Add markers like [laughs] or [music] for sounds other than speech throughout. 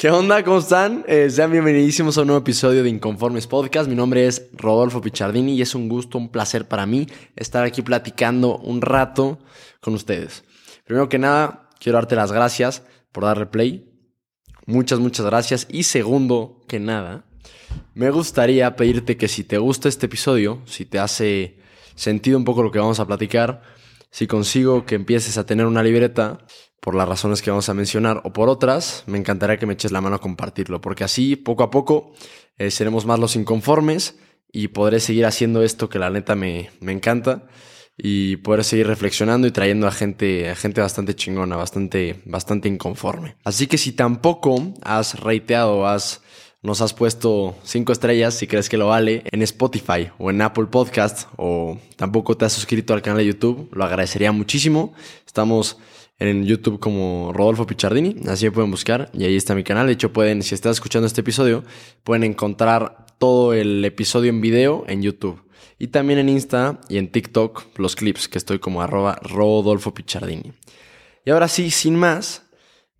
¿Qué onda? ¿Cómo están? Eh, sean bienvenidísimos a un nuevo episodio de Inconformes Podcast. Mi nombre es Rodolfo Pichardini y es un gusto, un placer para mí estar aquí platicando un rato con ustedes. Primero que nada, quiero darte las gracias por darle play. Muchas, muchas gracias. Y segundo que nada, me gustaría pedirte que si te gusta este episodio, si te hace sentido un poco lo que vamos a platicar, si consigo que empieces a tener una libreta, por las razones que vamos a mencionar o por otras, me encantaría que me eches la mano a compartirlo, porque así poco a poco eh, seremos más los inconformes y podré seguir haciendo esto que la neta me, me encanta y poder seguir reflexionando y trayendo a gente, a gente bastante chingona, bastante, bastante inconforme. Así que si tampoco has reiteado, has, nos has puesto cinco estrellas, si crees que lo vale, en Spotify o en Apple Podcast, o tampoco te has suscrito al canal de YouTube, lo agradecería muchísimo. Estamos en YouTube como Rodolfo Pichardini, así me pueden buscar y ahí está mi canal. De hecho, pueden, si estás escuchando este episodio, pueden encontrar todo el episodio en video en YouTube. Y también en Insta y en TikTok los clips, que estoy como arroba Rodolfo Pichardini. Y ahora sí, sin más,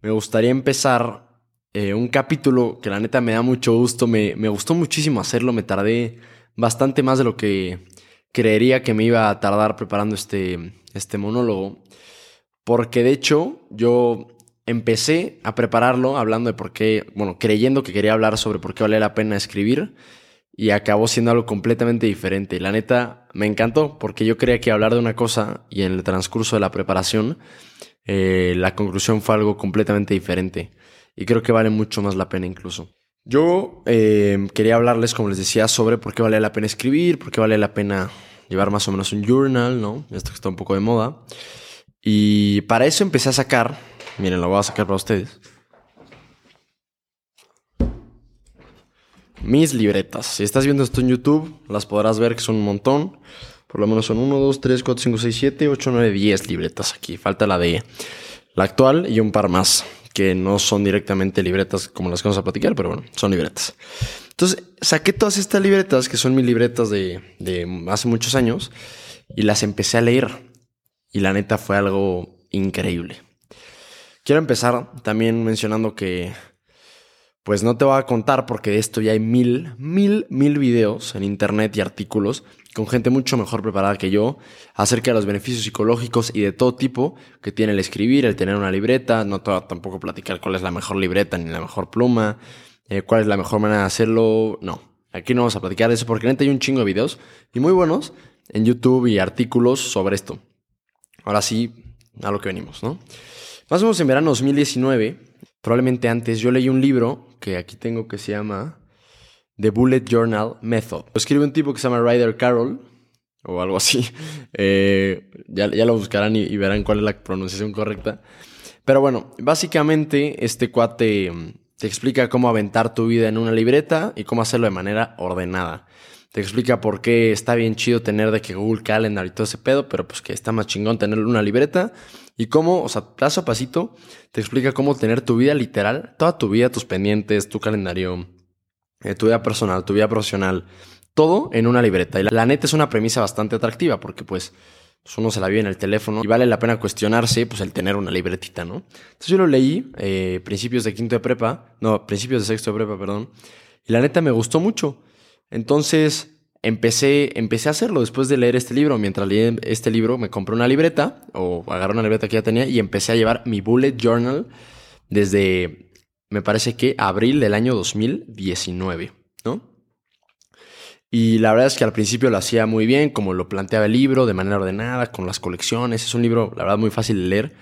me gustaría empezar eh, un capítulo que la neta me da mucho gusto, me, me gustó muchísimo hacerlo, me tardé bastante más de lo que creería que me iba a tardar preparando este, este monólogo. Porque de hecho yo empecé a prepararlo hablando de por qué, bueno, creyendo que quería hablar sobre por qué vale la pena escribir y acabó siendo algo completamente diferente. Y la neta me encantó porque yo creía que hablar de una cosa y en el transcurso de la preparación eh, la conclusión fue algo completamente diferente. Y creo que vale mucho más la pena incluso. Yo eh, quería hablarles, como les decía, sobre por qué vale la pena escribir, por qué vale la pena llevar más o menos un journal, ¿no? Esto está un poco de moda. Y para eso empecé a sacar, miren, lo voy a sacar para ustedes. Mis libretas. Si estás viendo esto en YouTube, las podrás ver que son un montón. Por lo menos son 1, 2, 3, 4, 5, 6, 7, 8, 9, 10 libretas aquí. Falta la de la actual y un par más, que no son directamente libretas como las que vamos a platicar, pero bueno, son libretas. Entonces, saqué todas estas libretas, que son mis libretas de, de hace muchos años, y las empecé a leer y la neta fue algo increíble. Quiero empezar también mencionando que, pues no te voy a contar porque de esto ya hay mil, mil, mil videos en internet y artículos con gente mucho mejor preparada que yo acerca de los beneficios psicológicos y de todo tipo que tiene el escribir, el tener una libreta, no te voy a tampoco platicar cuál es la mejor libreta ni la mejor pluma, eh, cuál es la mejor manera de hacerlo, no. Aquí no vamos a platicar de eso porque neta hay un chingo de videos y muy buenos en YouTube y artículos sobre esto. Ahora sí, a lo que venimos, ¿no? Más o menos en verano 2019, probablemente antes, yo leí un libro que aquí tengo que se llama The Bullet Journal Method. Lo escribe un tipo que se llama Ryder Carroll, o algo así. [laughs] Eh, ya, lo buscarán y, verán cuál es la pronunciación correcta. Pero bueno, básicamente este cuate mm, te explica cómo aventar tu vida en una libreta y cómo hacerlo de manera ordenada te explica por qué está bien chido tener de que Google Calendar y todo ese pedo, pero pues que está más chingón tener una libreta y cómo, o sea, paso a pasito, te explica cómo tener tu vida literal, toda tu vida, tus pendientes, tu calendario, eh, tu vida personal, tu vida profesional, todo en una libreta. Y la, neta es una premisa bastante atractiva porque pues, pues, uno se la vive en el teléfono y vale la pena cuestionarse pues el tener una libretita, ¿no? Entonces yo lo leí, eh, principios de quinto de prepa, no, principios de sexto de prepa, perdón, y la neta me gustó mucho. Entonces empecé, empecé a hacerlo después de leer este libro. Mientras leí este libro me compré una libreta o agarré una libreta que ya tenía y empecé a llevar mi bullet journal desde, me parece que abril del año 2019, ¿no? Y la verdad es que al principio lo hacía muy bien, como lo planteaba el libro, de manera ordenada, con las colecciones. Es un libro, la verdad, muy fácil de leer,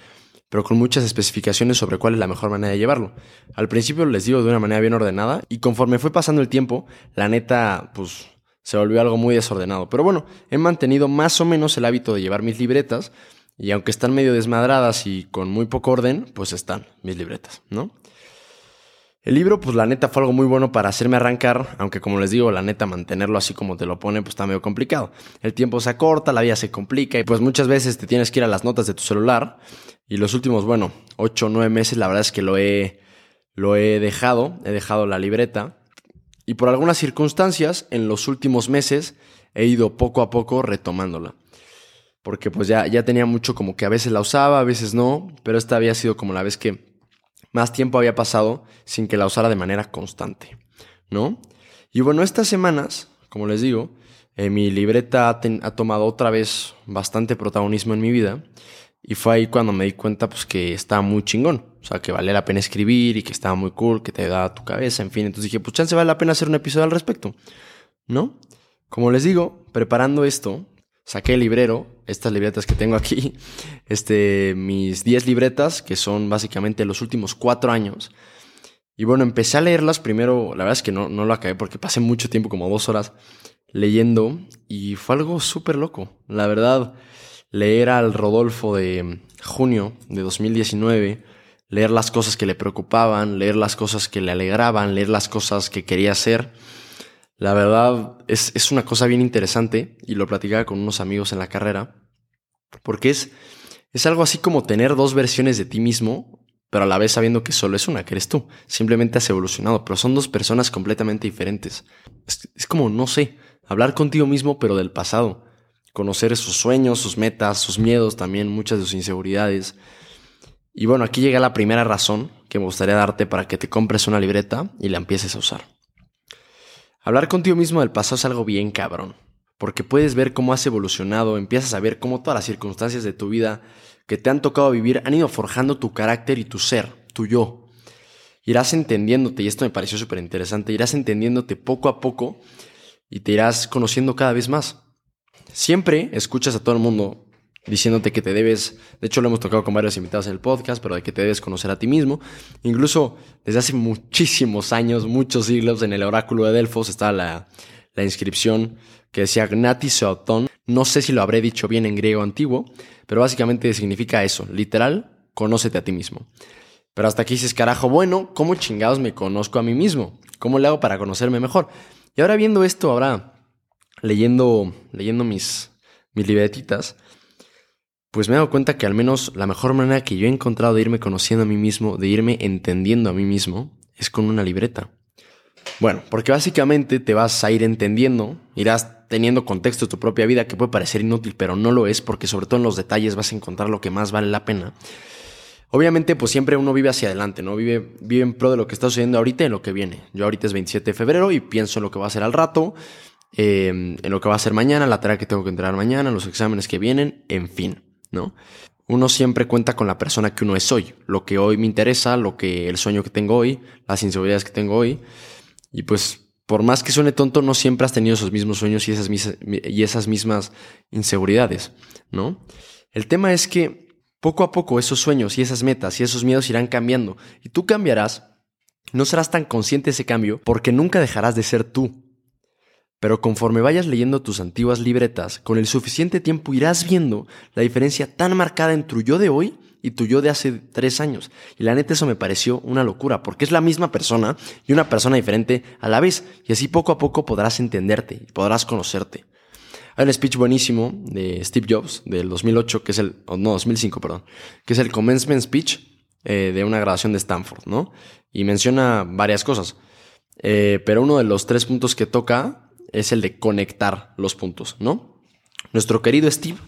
pero con muchas especificaciones sobre cuál es la mejor manera de llevarlo. Al principio les digo de una manera bien ordenada y conforme fue pasando el tiempo, la neta, pues se volvió algo muy desordenado. Pero bueno, he mantenido más o menos el hábito de llevar mis libretas y aunque están medio desmadradas y con muy poco orden, pues están mis libretas, ¿no? El libro, pues la neta fue algo muy bueno para hacerme arrancar, aunque como les digo, la neta mantenerlo así como te lo pone, pues está medio complicado. El tiempo se acorta, la vida se complica y pues muchas veces te tienes que ir a las notas de tu celular y los últimos, bueno, 8 o 9 meses la verdad es que lo he, lo he dejado, he dejado la libreta y por algunas circunstancias, en los últimos meses he ido poco a poco retomándola. Porque pues ya, ya tenía mucho como que a veces la usaba, a veces no, pero esta había sido como la vez que más tiempo había pasado sin que la usara de manera constante, ¿no? Y bueno, estas semanas, como les digo, eh, mi libreta ha, ha, tomado otra vez bastante protagonismo en mi vida y fue ahí cuando me di cuenta pues que estaba muy chingón, o sea, que valía la pena escribir y que estaba muy cool, que te ayudaba tu cabeza, en fin, entonces dije, pues chance vale la pena hacer un episodio al respecto, ¿no? Como les digo, preparando esto, saqué el librero, estas libretas que tengo aquí, [laughs] este, mis 10 libretas, que son básicamente los últimos 4 años. Y bueno, empecé a leerlas primero, la verdad es que no, no lo acabé porque pasé mucho tiempo, como dos horas, leyendo y fue algo súper loco. La verdad, leer al Rodolfo de junio de 2019, leer las cosas que le preocupaban, leer las cosas que le alegraban, leer las cosas que quería hacer, la verdad es, es una cosa bien interesante y lo platicaba con unos amigos en la carrera, porque es, es algo así como tener dos versiones de ti mismo, pero a la vez sabiendo que solo es una, que eres tú. Simplemente has evolucionado, pero son dos personas completamente diferentes. Es, es como, no sé, hablar contigo mismo, pero del pasado. Conocer sus sueños, sus metas, sus miedos también, muchas de sus inseguridades. Y bueno, aquí llega la primera razón que me gustaría darte para que te compres una libreta y la empieces a usar. Hablar contigo mismo del pasado es algo bien cabrón, porque puedes ver cómo has evolucionado, empiezas a ver cómo todas las circunstancias de tu vida que te han tocado vivir han ido forjando tu carácter y tu ser, tu yo. Irás entendiéndote, y esto me pareció súper interesante, irás entendiéndote poco a poco y te irás conociendo cada vez más. Siempre escuchas a todo el mundo diciéndote que te debes, de hecho lo hemos tocado con varios invitados en el podcast, pero de que te debes conocer a ti mismo. Incluso desde hace muchísimos años, muchos siglos, en el oráculo de Delfos está la, la inscripción que decía Gnati Seoton. No sé si lo habré dicho bien en griego antiguo, pero básicamente significa eso, literal, conócete a ti mismo. Pero hasta aquí dices, carajo, bueno, ¿cómo chingados me conozco a mí mismo? ¿Cómo le hago para conocerme mejor? Y ahora viendo esto, ahora leyendo, leyendo mis, mis libretitas, pues me he dado cuenta que al menos la mejor manera que yo he encontrado de irme conociendo a mí mismo, de irme entendiendo a mí mismo, es con una libreta. Bueno, porque básicamente te vas a ir entendiendo, irás teniendo contexto de tu propia vida que puede parecer inútil, pero no lo es, porque sobre todo en los detalles vas a encontrar lo que más vale la pena. Obviamente, pues siempre uno vive hacia adelante, ¿no? Vive, vive en pro de lo que está sucediendo ahorita y en lo que viene. Yo ahorita es 27 de febrero y pienso en lo que va a ser al rato, eh, en lo que va a ser mañana, la tarea que tengo que entregar mañana, los exámenes que vienen, en fin. ¿No? Uno siempre cuenta con la persona que uno es hoy, lo que hoy me interesa, lo que el sueño que tengo hoy, las inseguridades que tengo hoy. Y pues, por más que suene tonto, no siempre has tenido esos mismos sueños y esas, mismas inseguridades, ¿no? El tema es que poco a poco esos sueños y esas metas y esos miedos irán cambiando y tú cambiarás. No serás tan consciente de ese cambio porque nunca dejarás de ser tú. Pero conforme vayas leyendo tus antiguas libretas, con el suficiente tiempo irás viendo la diferencia tan marcada entre tu yo de hoy y tu yo de hace tres años. Y la neta eso me pareció una locura, porque es la misma persona y una persona diferente a la vez. Y así poco a poco podrás entenderte y podrás conocerte. Hay un speech buenísimo de Steve Jobs del 2008, que es el, no, 2005, perdón, que es el commencement speech eh, de una grabación de Stanford, ¿no? Y menciona varias cosas. Eh, pero uno de los tres puntos que toca es el de conectar los puntos, ¿no? Nuestro querido Steve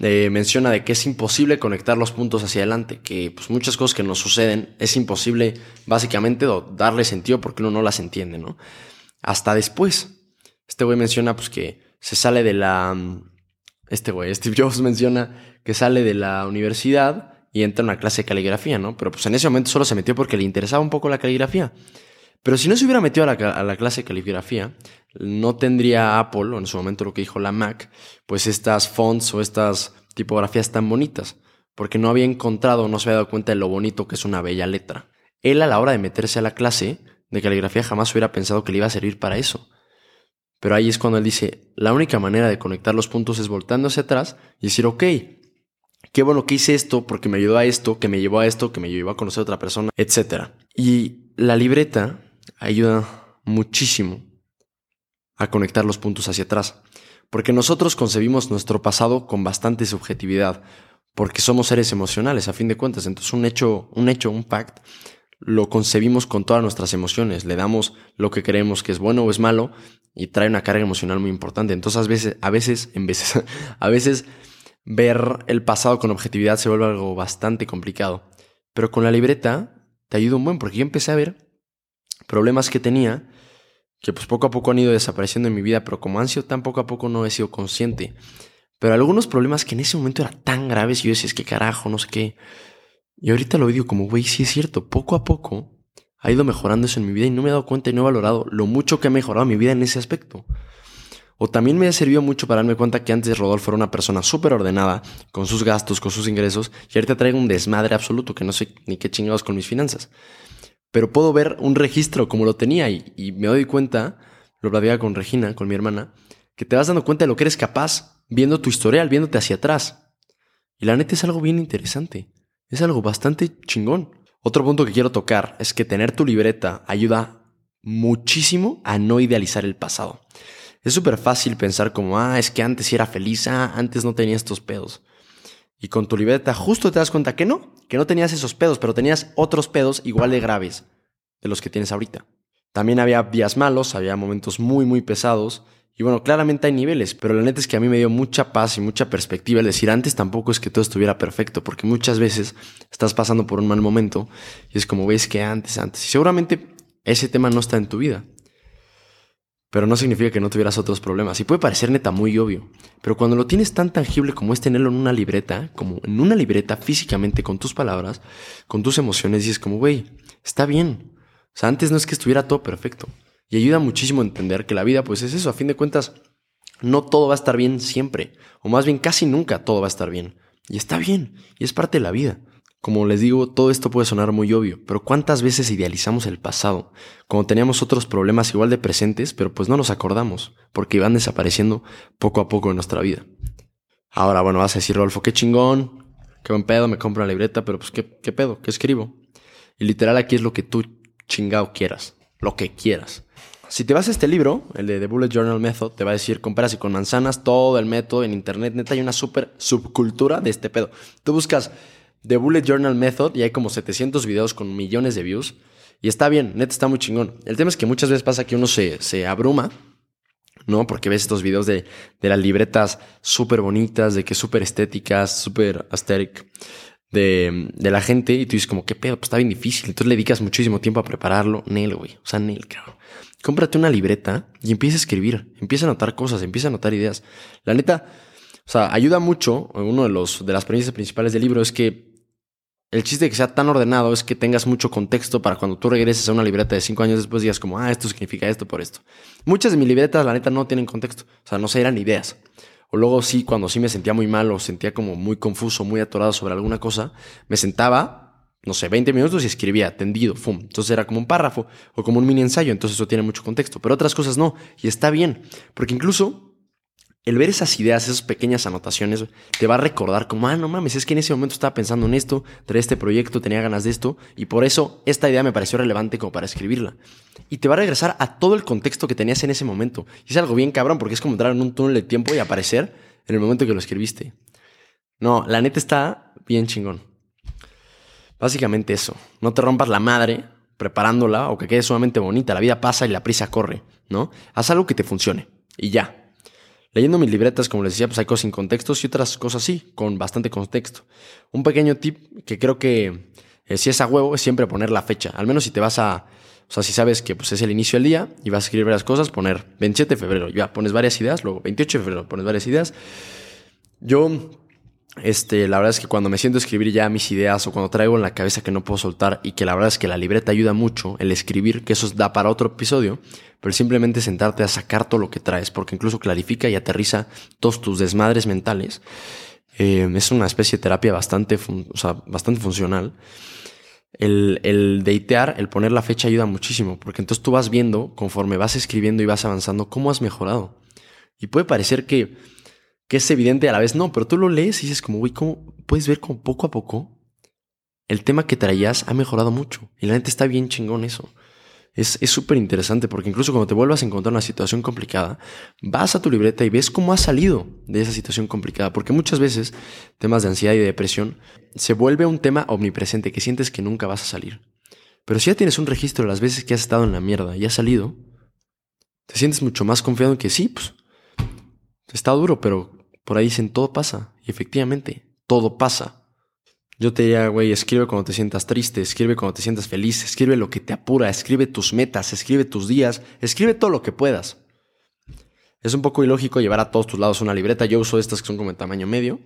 eh, menciona de que es imposible conectar los puntos hacia adelante, que pues muchas cosas que nos suceden es imposible básicamente darle sentido porque uno no las entiende, ¿no? Hasta después. Este güey menciona pues que se sale de la... Este güey, Steve Jobs menciona que sale de la universidad y entra en una clase de caligrafía, ¿no? Pero pues en ese momento solo se metió porque le interesaba un poco la caligrafía. Pero si no se hubiera metido a la, clase de caligrafía, no tendría Apple, o en su momento lo que dijo la Mac, pues estas fonts o estas tipografías tan bonitas, porque no había encontrado, no se había dado cuenta de lo bonito que es una bella letra. Él a la hora de meterse a la clase de caligrafía jamás hubiera pensado que le iba a servir para eso. Pero ahí es cuando él dice, la única manera de conectar los puntos es voltando hacia atrás y decir, ok, qué bueno que hice esto porque me ayudó a esto, que me llevó a esto, que me llevó a conocer a otra persona, etc. Y la libreta ayuda muchísimo a conectar los puntos hacia atrás, porque nosotros concebimos nuestro pasado con bastante subjetividad, porque somos seres emocionales a fin de cuentas, entonces un hecho, un hecho, un fact, lo concebimos con todas nuestras emociones, le damos lo que creemos que es bueno o es malo y trae una carga emocional muy importante. Entonces a veces, a veces, en veces, [laughs] a veces ver el pasado con objetividad se vuelve algo bastante complicado. Pero con la libreta te ayuda un buen, porque yo empecé a ver problemas que tenía que pues poco a poco han ido desapareciendo en mi vida, pero como han sido tan poco a poco no he sido consciente. Pero algunos problemas que en ese momento eran tan graves, y yo decía, es que carajo, no sé qué. Y ahorita lo digo como, güey, sí es cierto, poco a poco ha ido mejorando eso en mi vida y no me he dado cuenta y no he valorado lo mucho que ha mejorado mi vida en ese aspecto. O también me ha servido mucho para darme cuenta que antes Rodolfo era una persona súper ordenada, con sus gastos, con sus ingresos, y ahorita traigo un desmadre absoluto que no sé ni qué chingados con mis finanzas pero puedo ver un registro como lo tenía y, me doy cuenta, lo platicaba con Regina, con mi hermana, que te vas dando cuenta de lo que eres capaz viendo tu historial, viéndote hacia atrás. Y la neta es algo bien interesante, es algo bastante chingón. Otro punto que quiero tocar es que tener tu libreta ayuda muchísimo a no idealizar el pasado. Es súper fácil pensar como, ah, es que antes era feliz, ah, antes no tenía estos pedos. Y con tu libreta justo te das cuenta que no, que no tenías esos pedos, pero tenías otros pedos igual de graves de los que tienes ahorita. También había días malos, había momentos muy, muy pesados. Y bueno, claramente hay niveles, pero la neta es que a mí me dio mucha paz y mucha perspectiva el decir antes tampoco es que todo estuviera perfecto, porque muchas veces estás pasando por un mal momento y es como ves que antes, antes. Y seguramente ese tema no está en tu vida pero no significa que no tuvieras otros problemas. Y puede parecer neta muy obvio, pero cuando lo tienes tan tangible como es tenerlo en una libreta, como en una libreta físicamente con tus palabras, con tus emociones, dices como, güey, está bien. O sea, antes no es que estuviera todo perfecto. Y ayuda muchísimo a entender que la vida, pues es eso, a fin de cuentas, no todo va a estar bien siempre, o más bien casi nunca todo va a estar bien. Y está bien, y es parte de la vida. Como les digo, todo esto puede sonar muy obvio, pero ¿cuántas veces idealizamos el pasado? Cuando teníamos otros problemas igual de presentes, pero pues no nos acordamos, porque iban desapareciendo poco a poco en nuestra vida. Ahora, bueno, vas a decir, Rolfo, qué chingón, qué buen pedo, me compro una libreta, pero pues qué, qué pedo, qué escribo. Y literal aquí es lo que tú chingado quieras, lo que quieras. Si te vas a este libro, el de The Bullet Journal Method, te va a decir, compras y con manzanas todo el método en internet, neta hay una súper subcultura de este pedo. Tú buscas The Bullet Journal Method y hay como 700 videos con millones de views. Y está bien, neta está muy chingón. El tema es que muchas veces pasa que uno se, se abruma, ¿no? Porque ves estos videos de, de las libretas súper bonitas, de que súper estéticas, súper aesthetic de, de, la gente y tú dices como, ¿qué pedo? Pues está bien difícil. Entonces le dedicas muchísimo tiempo a prepararlo. Nel, güey. O sea, Nel, cabrón. Cómprate una libreta y empieza a escribir. Empieza a anotar cosas, empieza a anotar ideas. La neta, o sea, ayuda mucho. Uno de, los, de las premisas principales del libro es que el chiste de que sea tan ordenado es que tengas mucho contexto para cuando tú regreses a una libreta de cinco años después digas como, ah, esto significa esto por esto. Muchas de mis libretas, la neta, no tienen contexto. O sea, no se eran ideas. O luego sí, cuando sí me sentía muy mal o sentía como muy confuso, muy atorado sobre alguna cosa, me sentaba, no sé, 20 minutos y escribía tendido, fum. Entonces era como un párrafo o como un mini ensayo, entonces eso tiene mucho contexto. Pero otras cosas no. Y está bien, porque incluso el ver esas ideas, esas pequeñas anotaciones, te va a recordar como, ah, no mames, es que en ese momento estaba pensando en esto, traía este proyecto, tenía ganas de esto, y por eso esta idea me pareció relevante como para escribirla. Y te va a regresar a todo el contexto que tenías en ese momento. Y es algo bien cabrón, porque es como entrar en un túnel de tiempo y aparecer en el momento que lo escribiste. No, la neta está bien chingón. Básicamente eso. No te rompas la madre preparándola o que quede sumamente bonita. La vida pasa y la prisa corre, ¿no? Haz algo que te funcione. Y ya. Leyendo mis libretas, como les decía, pues hay cosas sin contextos y otras cosas sí, con bastante contexto. Un pequeño tip que creo que eh, si es a huevo es siempre poner la fecha. Al menos si te vas a... O sea, si sabes que pues, es el inicio del día y vas a escribir varias cosas, poner 27 de febrero, ya pones varias ideas, luego 28 de febrero pones varias ideas. Yo este, la verdad es que cuando me siento a escribir ya mis ideas o cuando traigo en la cabeza que no puedo soltar y que la verdad es que la libreta ayuda mucho, el escribir, que eso da para otro episodio, pero simplemente sentarte a sacar todo lo que traes, porque incluso clarifica y aterriza todos tus desmadres mentales. Eh, es una especie de terapia bastante, o sea, bastante funcional. El, el deitear, el poner la fecha ayuda muchísimo, porque entonces tú vas viendo, conforme vas escribiendo y vas avanzando, cómo has mejorado. Y puede parecer que que es evidente a la vez no, pero tú lo lees y dices como, güey, ¿cómo puedes ver como poco a poco el tema que traías ha mejorado mucho? Y la gente está bien chingón eso. Es súper interesante porque incluso cuando te vuelvas a encontrar una situación complicada, vas a tu libreta y ves cómo has salido de esa situación complicada. Porque muchas veces temas de ansiedad y de depresión se vuelve un tema omnipresente que sientes que nunca vas a salir. Pero si ya tienes un registro de las veces que has estado en la mierda y has salido, te sientes mucho más confiado en que sí, pues Está duro, pero por ahí dicen todo pasa. Y efectivamente, todo pasa. Yo te diría, güey, escribe cuando te sientas triste, escribe cuando te sientas feliz, escribe lo que te apura, escribe tus metas, escribe tus días, escribe todo lo que puedas. Es un poco ilógico llevar a todos tus lados una libreta. Yo uso estas que son como de tamaño medio.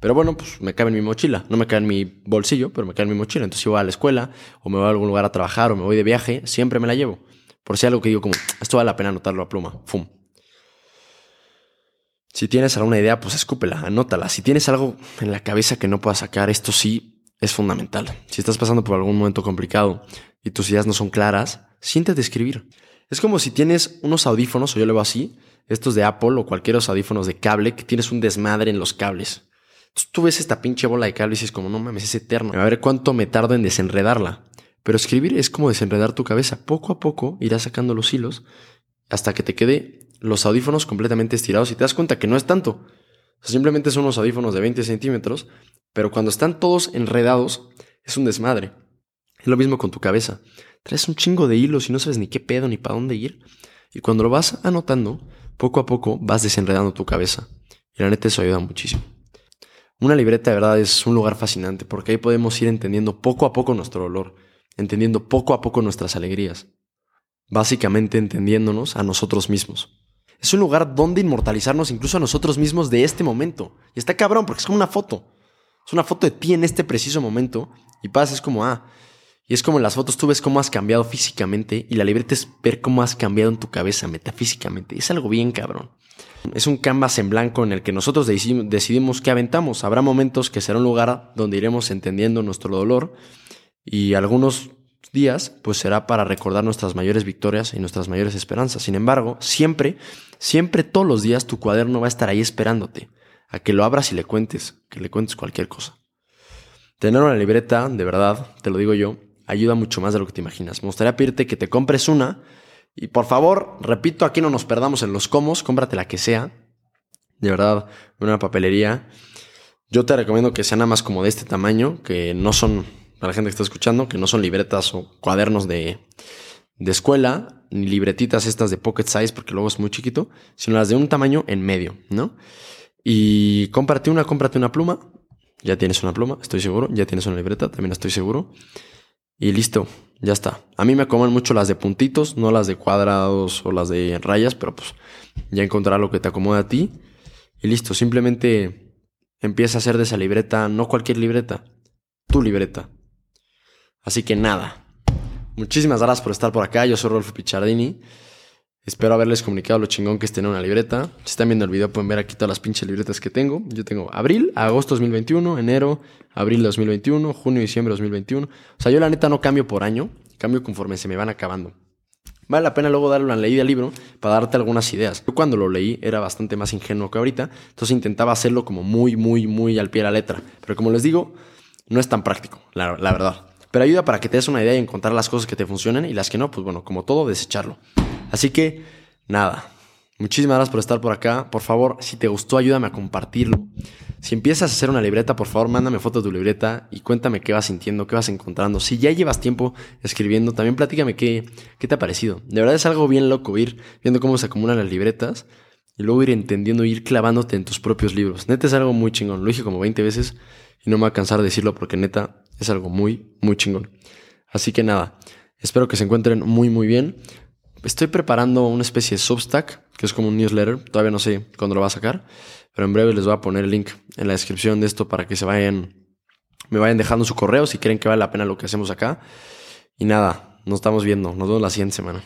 Pero bueno, pues me cabe en mi mochila. No me cabe en mi bolsillo, pero me cabe en mi mochila. Entonces si voy a la escuela o me voy a algún lugar a trabajar o me voy de viaje, siempre me la llevo. Por si algo que digo como, esto vale la pena anotarlo a pluma. Fum. Si tienes alguna idea, pues escúpela, anótala. Si tienes algo en la cabeza que no puedas sacar, esto sí es fundamental. Si estás pasando por algún momento complicado y tus ideas no son claras, siéntate a escribir. Es como si tienes unos audífonos, o yo lo veo así, estos de Apple o cualquier audífonos de cable, que tienes un desmadre en los cables. Entonces tú ves esta pinche bola de cable y dices como, no mames, es eterno. A ver cuánto me tardo en desenredarla. Pero escribir es como desenredar tu cabeza. Poco a poco irás sacando los hilos hasta que te quede los audífonos completamente estirados y te das cuenta que no es tanto. simplemente son unos audífonos de 20 centímetros, pero cuando están todos enredados es un desmadre. Es lo mismo con tu cabeza. Traes un chingo de hilos y no sabes ni qué pedo ni para dónde ir. Y cuando lo vas anotando, poco a poco vas desenredando tu cabeza. Y la neta eso ayuda muchísimo. Una libreta de verdad es un lugar fascinante porque ahí podemos ir entendiendo poco a poco nuestro dolor, entendiendo poco a poco nuestras alegrías. Básicamente entendiéndonos a nosotros mismos. Es un lugar donde inmortalizarnos incluso a nosotros mismos de este momento. Y está cabrón porque es como una foto. Es una foto de ti en este preciso momento y pasas como, ah, y es como en las fotos tú ves cómo has cambiado físicamente y la libreta es ver cómo has cambiado en tu cabeza metafísicamente. Es algo bien cabrón. Es un canvas en blanco en el que nosotros decidimos qué aventamos. Habrá momentos que será un lugar donde iremos entendiendo nuestro dolor y algunos días pues será para recordar nuestras mayores victorias y nuestras mayores esperanzas. Sin embargo, siempre, siempre todos los días tu cuaderno va a estar ahí esperándote a que lo abras y le cuentes, que le cuentes cualquier cosa. Tener una libreta, de verdad, te lo digo yo, ayuda mucho más de lo que te imaginas. Me gustaría pedirte que te compres una y por favor, repito, aquí no nos perdamos en los comos, cómprate la que sea. De verdad, una papelería. Yo te recomiendo que sean nada más como de este tamaño, que no son, para la gente que está escuchando, que no son libretas o cuadernos de, de escuela, ni libretitas estas de pocket size, porque luego es muy chiquito, sino las de un tamaño en medio, ¿no? Y cómprate una, cómprate una pluma. Ya tienes una pluma, estoy seguro. Ya tienes una libreta, también estoy seguro. Y listo, ya está. A mí me acomodan mucho las de puntitos, no las de cuadrados o las de rayas, pero pues ya encontrarás lo que te acomoda a ti. Y listo, simplemente empieza a hacer de esa libreta, no cualquier libreta, tu libreta. Así que nada. Muchísimas gracias por estar por acá. Yo soy Rolfo Pichardini. Espero haberles comunicado lo chingón que es tener una libreta. Si están viendo el video pueden ver aquí todas las pinches libretas que tengo. Yo tengo abril, agosto 2021, enero, abril 2021, junio, diciembre 2021. O sea, yo la neta no cambio por año, cambio conforme se me van acabando. Vale la pena luego darle una leída al libro para darte algunas ideas. Yo cuando lo leí era bastante más ingenuo que ahorita, entonces intentaba hacerlo como muy, muy, muy al pie de la letra. Pero como les digo, no es tan práctico, la, la verdad. Pero ayuda para que te des una idea y encontrar las cosas que te funcionen y las que no, pues bueno, como todo, desecharlo. Así que, nada. Muchísimas gracias por estar por acá. Por favor, si te gustó, ayúdame a compartirlo. Si empiezas a hacer una libreta, por favor, mándame foto de tu libreta y cuéntame qué vas sintiendo, qué vas encontrando. Si ya llevas tiempo escribiendo, también platícame qué, qué te ha parecido. De verdad es algo bien loco ir viendo cómo se acumulan las libretas y luego ir entendiendo, ir clavándote en tus propios libros. Neta es algo muy chingón. Lo dije como 20 veces y no me voy a cansar de decirlo porque neta es algo muy, muy chingón. Así que nada, espero que se encuentren muy, muy bien. Estoy preparando una especie de Substack, que es como un newsletter. Todavía no sé cuándo lo va a sacar, pero en breve les voy a poner el link en la descripción de esto para que se vayan, me vayan dejando su correo si creen que vale la pena lo que hacemos acá. Y nada, nos estamos viendo. Nos vemos la siguiente semana.